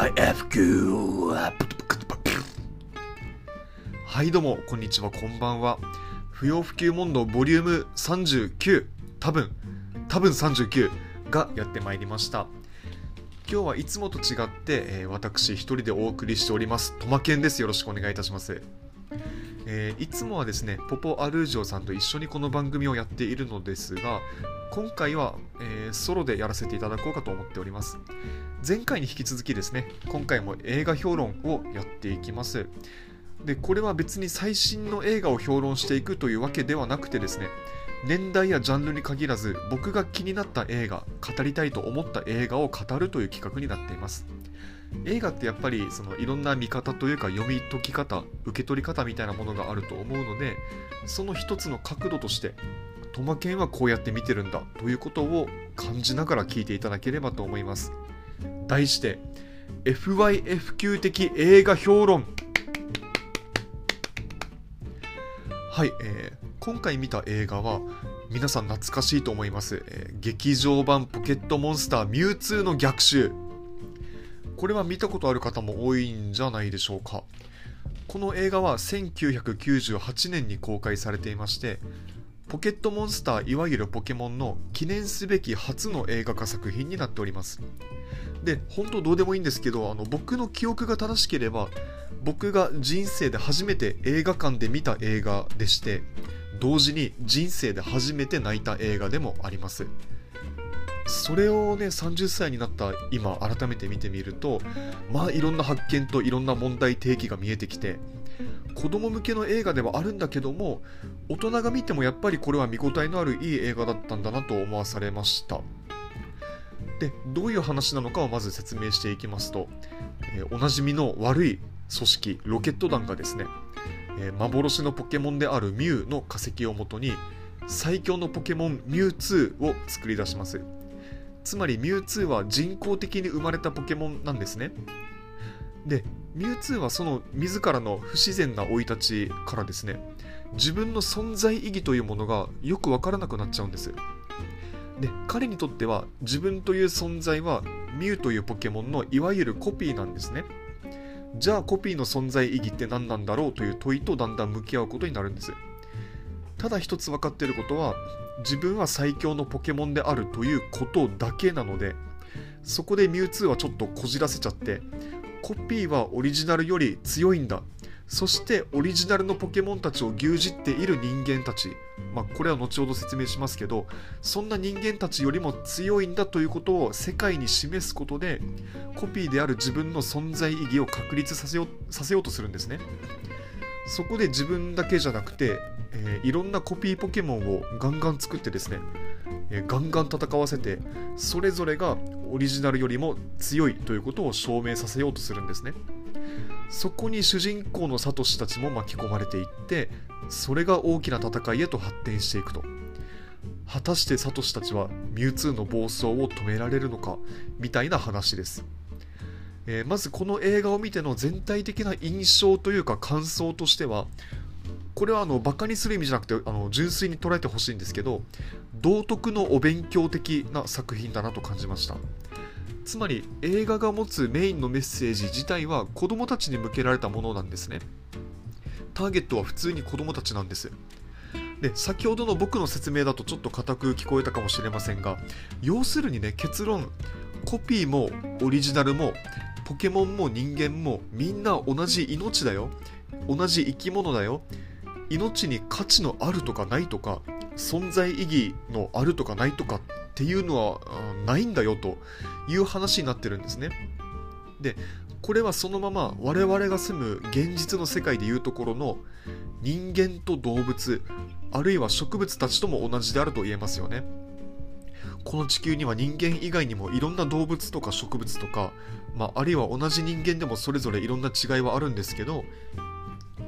YFQ はいどうもこんにちはこんばんは。不要不急問答ボリューム39多分多分39がやってまいりました。今日はいつもと違って、えー私一人でお送りしております。トマケンです。よろしくお願いいたします。えーいつもはですねポポアルージョさんと一緒にこの番組をやっているのですが今回は、えーソロでやらせていただこうかと思っております。前回に引き続きですね今回も映画評論をやっていきます。でこれは別に最新の映画を評論していくというわけではなくてですね年代やジャンルに限らず僕が気になった映画語りたいと思った映画を語るという企画になっています。映画ってやっぱりそのいろんな見方というか読み解き方受け取り方みたいなものがあると思うのでその一つの角度としてトマケンはこうやって見てるんだということを感じながら聞いていただければと思います。題して FYF 級的映画評論。はい、えー今回見た映画は皆さん懐かしいと思います、えー劇場版ポケットモンスターミュウツーの逆襲。これは見たことある方も多いんじゃないでしょうか。この映画は1998年に公開されていましてポケットモンスターいわゆるポケモンの記念すべき初の映画化作品になっております。で本当どうでもいいんですけどあの僕の記憶が正しければ僕が人生で初めて映画館で見た映画でして同時に人生で初めて泣いた映画でもあります。それをね30歳になった今改めて見てみるとまあいろんな発見といろんな問題提起が見えてきて子供向けの映画ではあるんだけども大人が見てもやっぱりこれは見応えのあるいい映画だったんだなと思わされました。でどういう話なのかをまず説明していきますと、えーおなじみの悪い組織ロケット団がですね、えー幻のポケモンであるミュウの化石をもとに最強のポケモンミュウツーを作り出します。つまりミュウツーは人工的に生まれたポケモンなんですね。でミュウツーはその自らの不自然な生い立ちからですね自分の存在意義というものがよくわからなくなっちゃうんです。で彼にとっては自分という存在はミュウというポケモンのいわゆるコピーなんですね。じゃあコピーの存在意義って何なんだろうという問いとだんだん向き合うことになるんです。ただ一つ分かっていることは自分は最強のポケモンであるということだけなのでそこでミュウツーはちょっとこじらせちゃってコピーはオリジナルより強いんだ。そしてオリジナルのポケモンたちを牛耳っている人間たち。まあこれは後ほど説明しますけどそんな人間たちよりも強いんだということを世界に示すことでコピーである自分の存在意義を確立させようさせようとするんですね。そこで自分だけじゃなくて、えーいろんなコピーポケモンをガンガン作ってですね、えーガンガン戦わせてそれぞれがオリジナルよりも強いということを証明させようとするんですね。そこに主人公のサトシたちも巻き込まれていってそれが大きな戦いへと発展していくと。果たしてサトシたちはミュウツーの暴走を止められるのかみたいな話です、えーまずこの映画を見ての全体的な印象というか感想としてはこれはあのバカにする意味じゃなくてあの純粋に捉えてほしいんですけど道徳のお勉強的な作品だなと感じました。つまり映画が持つメインのメッセージ自体は子供たちに向けられたものなんですね。ターゲットは普通に子供たちなんです。で先ほどの僕の説明だとちょっと硬く聞こえたかもしれませんが要するにね結論。コピーもオリジナルもポケモンも人間もみんな同じ命だよ。同じ生き物だよ。命に価値のあるとかないとか存在意義のあるとかないとかっていうのはないんだよという話になってるんですね。でこれはそのまま我々が住む現実の世界でいうところの人間と動物あるいは植物たちとも同じであると言えますよね。この地球には人間以外にもいろんな動物とか植物とか、まあ、あるいは同じ人間でもそれぞれいろんな違いはあるんですけど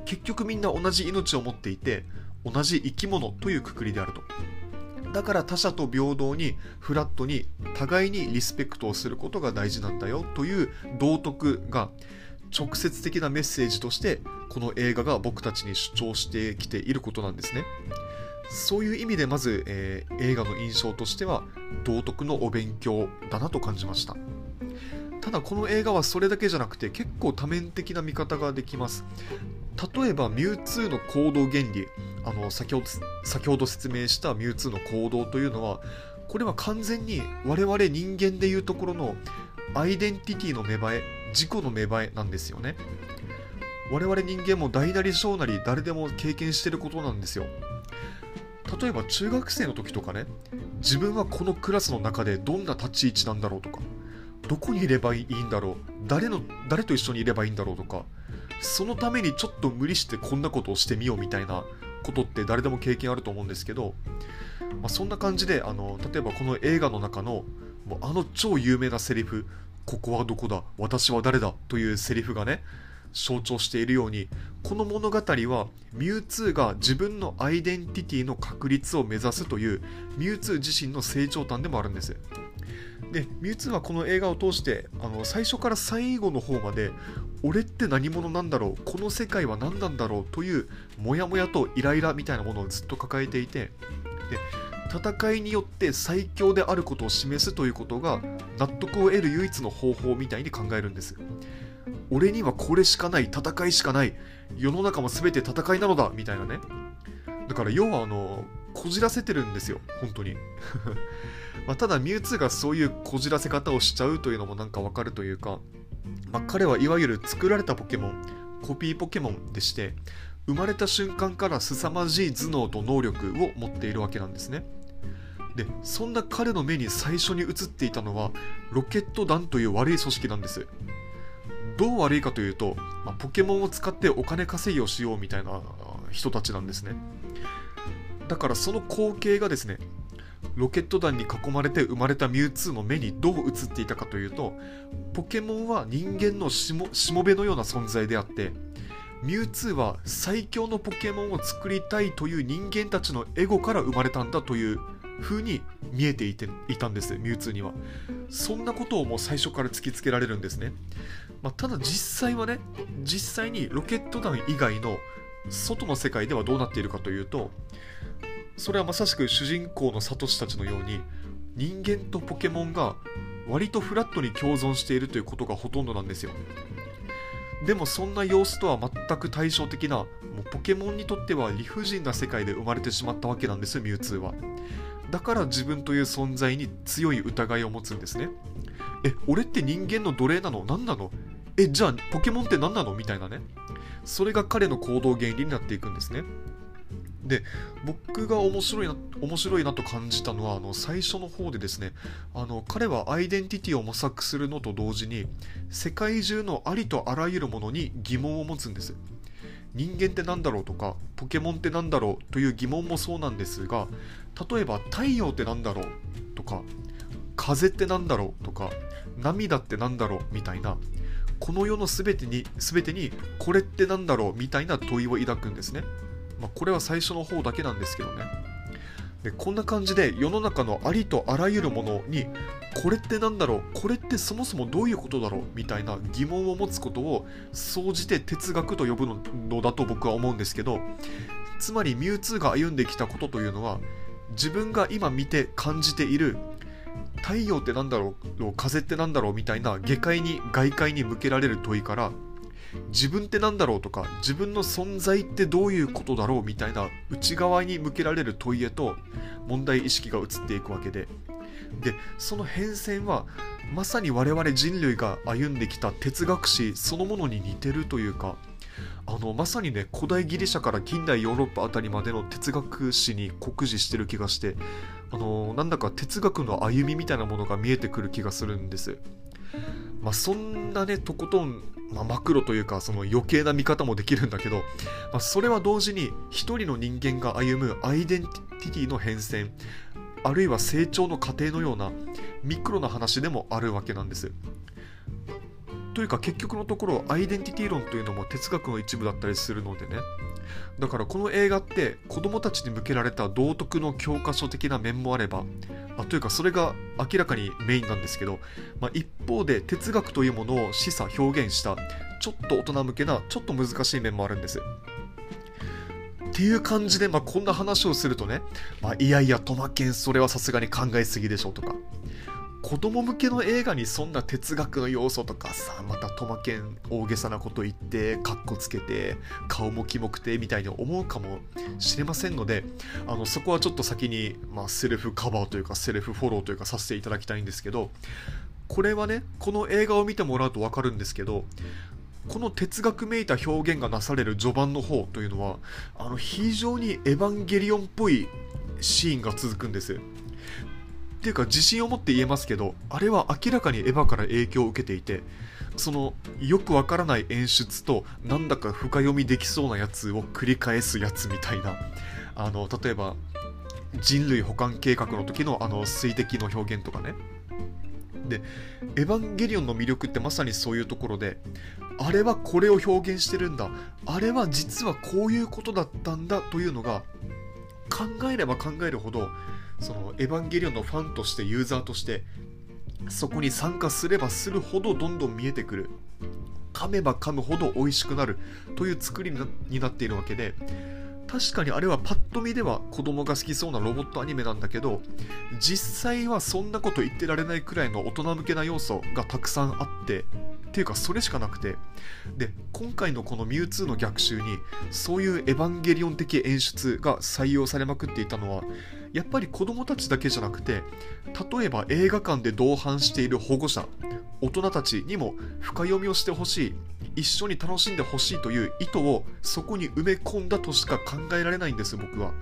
結局みんな同じ命を持っていて同じ生き物というくくりであると。だから他者と平等にフラットに互いにリスペクトをすることが大事なんだよという道徳が直接的なメッセージとしてこの映画が僕たちに主張してきていることなんですね。そういう意味でまず、えー映画の印象としては道徳のお勉強だなと感じました。ただこの映画はそれだけじゃなくて結構多面的な見方ができます。例えばミュウツーの行動原理。あの先ほど先ほど説明したミュウツーの行動というのはこれは完全に我々人間でいうところのアイデンティティの芽生え自己の芽生えなんですよね。我々人間も大なり小なり誰でも経験してることなんですよ。例えば中学生の時とかね自分はこのクラスの中でどんな立ち位置なんだろうとかどこにいればいいんだろう誰の誰と一緒にいればいいんだろうとかそのためにちょっと無理してこんなことをしてみようみたいなことって誰でも経験あると思うんですけど、まあ、そんな感じであの例えばこの映画の中のもうあの超有名なセリフ「ここはどこだ私は誰だ」というセリフがね象徴しているようにこの物語はミュウツーが自分のアイデンティティの確立を目指すというミュウツー自身の成長端でもあるんです。でミュウツーはこの映画を通してあの最初から最後の方まで俺って何者なんだろうこの世界は何なんだろうというモヤモヤとイライラみたいなものをずっと抱えていてで戦いによって最強であることを示すということが納得を得る唯一の方法みたいに考えるんです。俺にはこれしかない戦いしかない世の中も全て戦いなのだみたいなね。だから要はあのこじらせてるんですよ本当に。まただミュウツーがそういうこじらせ方をしちゃうというのもなんかわかるというか、まあ、彼はいわゆる作られたポケモンコピーポケモンでして生まれた瞬間から凄まじい頭脳と能力を持っているわけなんですね。でそんな彼の目に最初に映っていたのはロケット団という悪い組織なんです。どう悪いかというと、まあ、ポケモンを使ってお金稼ぎをしようみたいな人たちなんですね。だからその光景がですねロケット弾に囲まれて生まれたミュウツーの目にどう映っていたかというとポケモンは人間のしもしもべのような存在であってミュウツーは最強のポケモンを作りたいという人間たちのエゴから生まれたんだという風に見えていていたんですミュウツーには。そんなことをもう最初から突きつけられるんですね、まあ、ただ実際はね実際にロケット弾以外の外の世界ではどうなっているかというとそれはまさしく主人公のサトシたちのように人間とポケモンが割とフラットに共存しているということがほとんどなんですよ。でもそんな様子とは全く対照的なもうポケモンにとっては理不尽な世界で生まれてしまったわけなんですミュウツーは。だから自分という存在に強い疑いを持つんですね。え俺って人間の奴隷なの？何なの？えじゃあポケモンって何なの？みたいなね。それが彼の行動原理になっていくんですね。で僕が面白いな面白いなと感じたのはあの最初の方でですねあの彼はアイデンティティを模索するのと同時に世界中のありとあらゆるものに疑問を持つんです。人間って何だろうとかポケモンって何だろうという疑問もそうなんですが例えば太陽って何だろうとか風って何だろうとか涙って何だろうみたいなこの世の全てに全てにこれって何だろうみたいな問いを抱くんですね、まあ、これは最初の方だけなんですけどね。でこんな感じで世の中のありとあらゆるものにこれって何だろうこれってそもそもどういうことだろうみたいな疑問を持つことを総じて哲学と呼ぶのだと僕は思うんですけどつまりミュウツーが歩んできたことというのは自分が今見て感じている太陽って何だろう風って何だろうみたいな下界に外界に向けられる問いから自分って何だろうとか自分の存在ってどういうことだろうみたいな内側に向けられる問いへと問題意識が移っていくわけで。でその変遷はまさに我々人類が歩んできた哲学史そのものに似てるというかあのまさにね古代ギリシャから近代ヨーロッパあたりまでの哲学史に酷似してる気がしてあのなんだか哲学の歩みみたいなものが見えてくる気がするんです。まあ、そんなねとことん、まあ、マクロというかその余計な見方もできるんだけど、まあ、それは同時に一人の人間が歩むアイデンティティの変遷あるいは成長の過程のようなミクロな話でもあるわけなんです。というか結局のところアイデンティティ論というのも哲学の一部だったりするのでね。だからこの映画って子供たちに向けられた道徳の教科書的な面もあればあというかそれが明らかにメインなんですけど、まあ、一方で哲学というものを示唆表現したちょっと大人向けなちょっと難しい面もあるんです。っていう感じで、まあ、こんな話をするとね、まあ、いやいやトマケンそれはさすがに考えすぎでしょうとか。子供向けの映画にそんな哲学の要素とかさまたトマケン大げさなこと言ってカッコつけて顔もキモくてみたいに思うかもしれませんのであのそこはちょっと先に、まあ、セルフカバーというかセルフフォローというかさせていただきたいんですけどこれはねこの映画を見てもらうと分かるんですけどこの哲学めいた表現がなされる序盤の方というのはあの非常にエヴァンゲリオンっぽいシーンが続くんです。っていうか自信を持って言えますけどあれは明らかにエヴァから影響を受けていてそのよくわからない演出となんだか深読みできそうなやつを繰り返すやつみたいな。あの例えば人類保管計画の時のあの水滴の表現とかね。で「エヴァンゲリオン」の魅力ってまさにそういうところであれはこれを表現してるんだ。あれは実はこういうことだったんだというのが考えれば考えるほどそのエヴァンゲリオンのファンとしてユーザーとしてそこに参加すればするほどどんどん見えてくる。噛めば噛むほど美味しくなる。という作りになっているわけで確かにあれはパッと見では子供が好きそうなロボットアニメなんだけど実際はそんなこと言ってられないくらいの大人向けな要素がたくさんあってっていうかそれしかなくてで今回のこのミュウツーの逆襲にそういうエヴァンゲリオン的演出が採用されまくっていたのはやっぱり子供たちだけじゃなくて例えば映画館で同伴している保護者大人たちにも深読みをしてほしい一緒に楽しんでほしいという意図をそこに埋め込んだとしか考えられないんです僕は。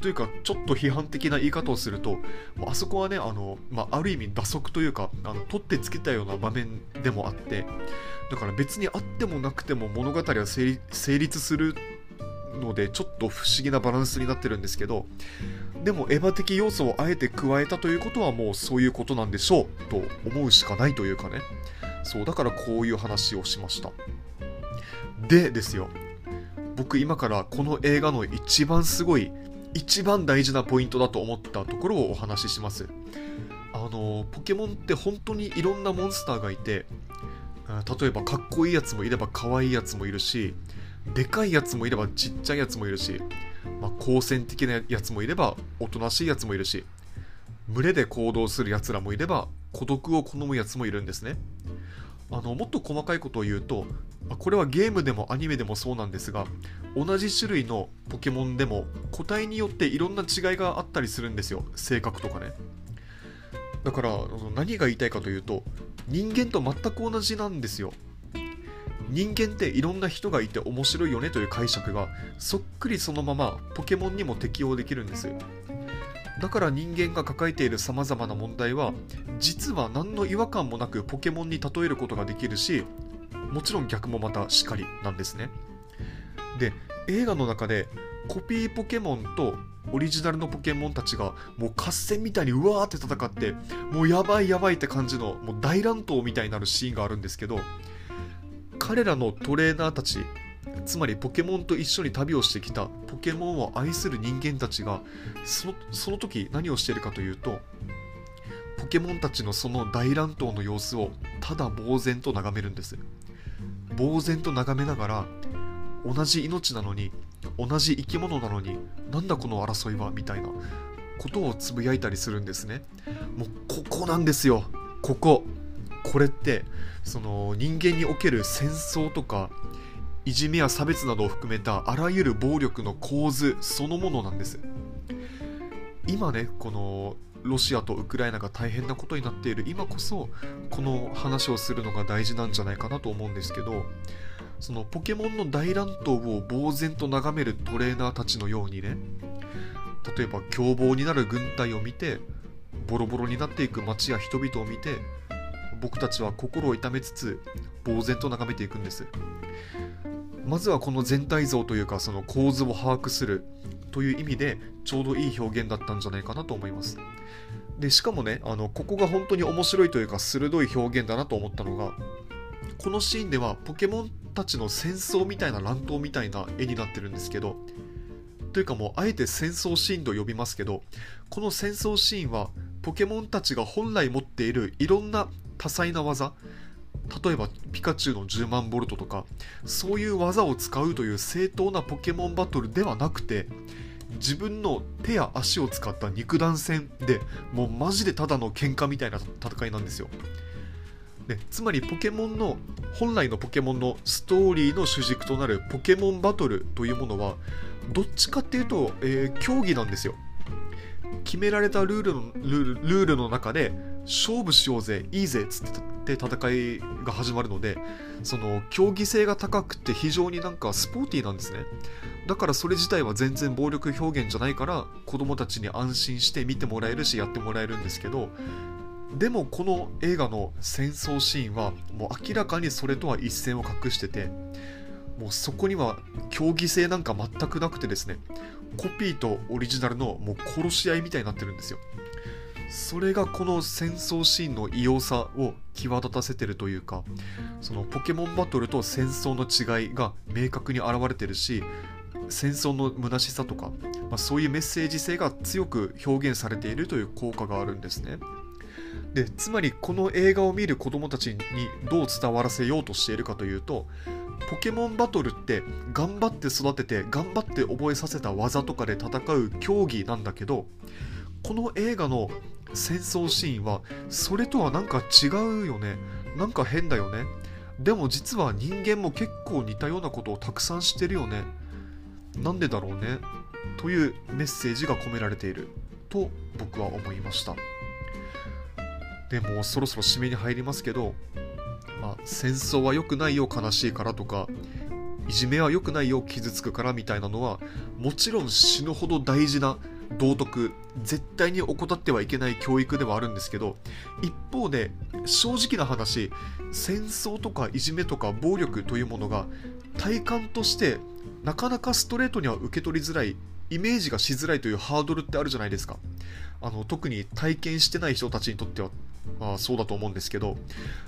というかちょっと批判的な言い方をするとあそこはねあの、まあ、ある意味打足というかあの取ってつけたような場面でもあってだから別にあってもなくても物語は成立するのでちょっと不思議なバランスになってるんですけどでもエヴァ的要素をあえて加えたということはもうそういうことなんでしょうと思うしかないというかね。そうだからこういう話をしました。でですよ僕今からこの映画の一番すごい一番大事なポイントだと思ったところをお話しします。あのポケモンって本当にいろんなモンスターがいて例えばかっこいいやつもいれば可愛いやつもいるしでかいやつもいればちっちゃいやつもいるし、まあ、好戦的なやつもいればおとなしいやつもいるし群れで行動するやつらもいれば孤独を好むやつもいるんですね。あのもっと細かいことを言うとこれはゲームでもアニメでもそうなんですが同じ種類のポケモンでも個体によっていろんな違いがあったりするんですよ。性格とかね。だから何が言いたいかというと人間と全く同じなんですよ。人間っていろんな人がいて面白いよねという解釈がそっくりそのままポケモンにも適用できるんです。だから人間が抱えている様々な問題は実は何の違和感もなくポケモンに例えることができるしもちろん逆もまたしかりなんですね。で映画の中でコピーポケモンとオリジナルのポケモンたちがもう合戦みたいにうわーって戦ってもうやばいやばいって感じのもう大乱闘みたいになるシーンがあるんですけど彼らのトレーナーたちつまりポケモンと一緒に旅をしてきたポケモンを愛する人間たちがその時何をしているかというとポケモンたちのその大乱闘の様子をただ呆然と眺めるんです。呆然と眺めながら同じ命なのに同じ生き物なのになんだこの争いはみたいなことをつぶやいたりするんですね。もうここなんですよ。ここ。これってその人間における戦争とかいじめや差別などを含めたあらゆる暴力の構図そのものなんです。今ねこのロシアとウクライナが大変なことになっている。今こそこの話をするのが大事なんじゃないかなと思うんですけどそのポケモンの大乱闘を呆然と眺めるトレーナーたちのようにね例えば凶暴になる軍隊を見てボロボロになっていく街や人々を見て僕たちは心を痛めつつ呆然と眺めていくんです。まずはこの全体像というかその構図を把握する。という意味でちょうどいい表現だったんじゃないかなと思います。でしかもねあのここが本当に面白いというか鋭い表現だなと思ったのがこのシーンではポケモンたちの戦争みたいな乱闘みたいな絵になってるんですけどというかもうあえて戦争シーンと呼びますけどこの戦争シーンはポケモンたちが本来持っているいろんな多彩な技例えばピカチュウの10万ボルトとかそういう技を使うという正当なポケモンバトルではなくて自分の手や足を使った肉弾戦でもうマジでただの喧嘩みたいな戦いなんですよ。でつまりポケモンの本来のポケモンのストーリーの主軸となるポケモンバトルというものはどっちかっていうと、えー、競技なんですよ。決められたルールのルールの中で勝負しようぜいいぜっつって戦いが始まるのでその競技性が高くて非常になんかスポーティーなんですね。だからそれ自体は全然暴力表現じゃないから子供たちに安心して見てもらえるしやってもらえるんですけどでもこの映画の戦争シーンはもう明らかにそれとは一線を画しててもうそこには競技性なんか全くなくてですねコピーとオリジナルのもう殺し合いみたいになってるんですよ。それがこの戦争シーンの異様さを際立たせてるというかそのポケモンバトルと戦争の違いが明確に現れてるし戦争の虚しさとか、まあ、そういうメッセージ性が強く表現されているという効果があるんですね。でつまりこの映画を見る子供たちにどう伝わらせようとしているかというとポケモンバトルって頑張って育てて頑張って覚えさせた技とかで戦う競技なんだけどこの映画の戦争シーンはそれとはなんか違うよね。なんか変だよね。でも実は人間も結構似たようなことをたくさんしてるよね。なんでだろうね。というメッセージが込められている。と僕は思いました。でもそろそろ締めに入りますけど、まあ、戦争は良くないよ悲しいからとかいじめは良くないよ傷つくからみたいなのはもちろん死ぬほど大事な道徳絶対に怠ってはいけない教育ではあるんですけど一方で正直な話戦争とかいじめとか暴力というものが体感としてなかなかストレートには受け取りづらいイメージがしづらいというハードルってあるじゃないですかあの特に体験してない人たちにとってはまあ、そうだと思うんですけど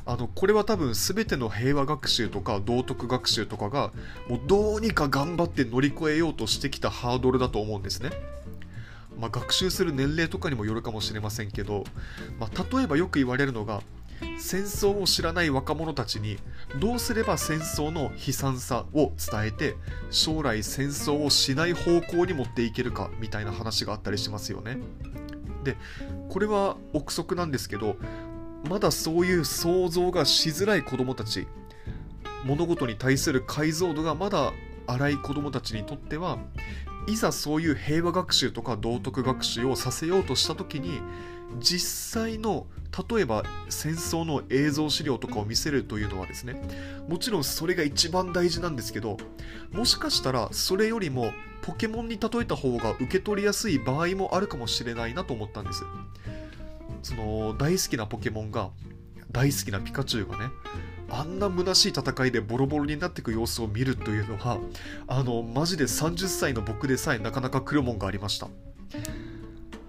あのこれは多分全ての平和学習とか道徳学習とかがもうどうにか頑張って乗り越えようとしてきたハードルだと思うんですね。まあ、学習する年齢とかにもよるかもしれませんけど、まあ、例えばよく言われるのが戦争を知らない若者たちにどうすれば戦争の悲惨さを伝えて将来戦争をしない方向に持っていけるかみたいな話があったりしますよね。でこれは憶測なんですけどまだそういう想像がしづらい子どもたち物事に対する解像度がまだ荒い子どもたちにとってはいざそういう平和学習とか道徳学習をさせようとした時に実際の例えば戦争の映像資料とかを見せるというのはですねもちろんそれが一番大事なんですけどもしかしたらそれよりもポケモンに例えた方が受け取りやすい場合もあるかもしれないなと思ったんです。その大好きなポケモンが大好きなピカチュウがねあんな虚しい戦いでボロボロになっていく様子を見るというのはあのマジで30歳の僕でさえなかなか来るもんがありました。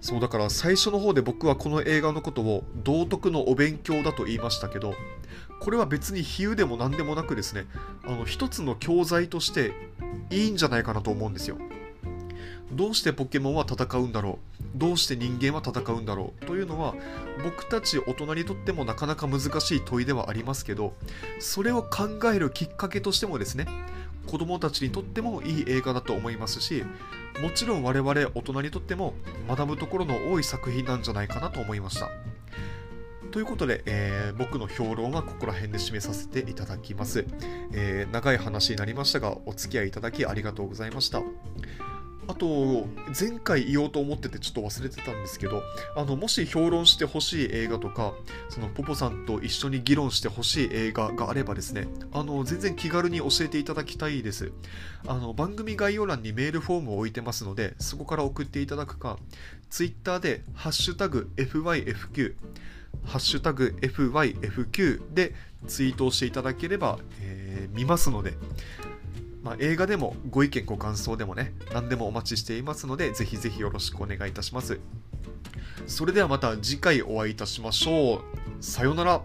そうだから最初の方で僕はこの映画のことを道徳のお勉強だと言いましたけどこれは別に比喩でも何でもなくですねあの一つの教材としていいんじゃないかなと思うんですよ。どうしてポケモンは戦うんだろう？どうして人間は戦うんだろう？というのは僕たち大人にとってもなかなか難しい問いではありますけどそれを考えるきっかけとしてもですね子供たちにとってもいい映画だと思いますしもちろん我々大人にとっても学ぶところの多い作品なんじゃないかなと思いました。ということで、えー、僕の評論はここら辺で締めさせていただきます、えー、長い話になりましたがお付き合いいただきありがとうございました。あと、前回言おうと思っててちょっと忘れてたんですけど、あの、もし評論してほしい映画とか、そのポポさんと一緒に議論してほしい映画があればですね、あの、全然気軽に教えていただきたいです。あの、番組概要欄にメールフォームを置いてますので、そこから送っていただくか、Twitter で、ハッシュタグ FYFQ、ハッシュタグ FYFQ でツイートをしていただければ、えー、見ますので、まあ、映画でもご意見ご感想でもね何でもお待ちしていますのでぜひぜひよろしくお願いいたします。それではまた次回お会いいたしましょう。さようなら。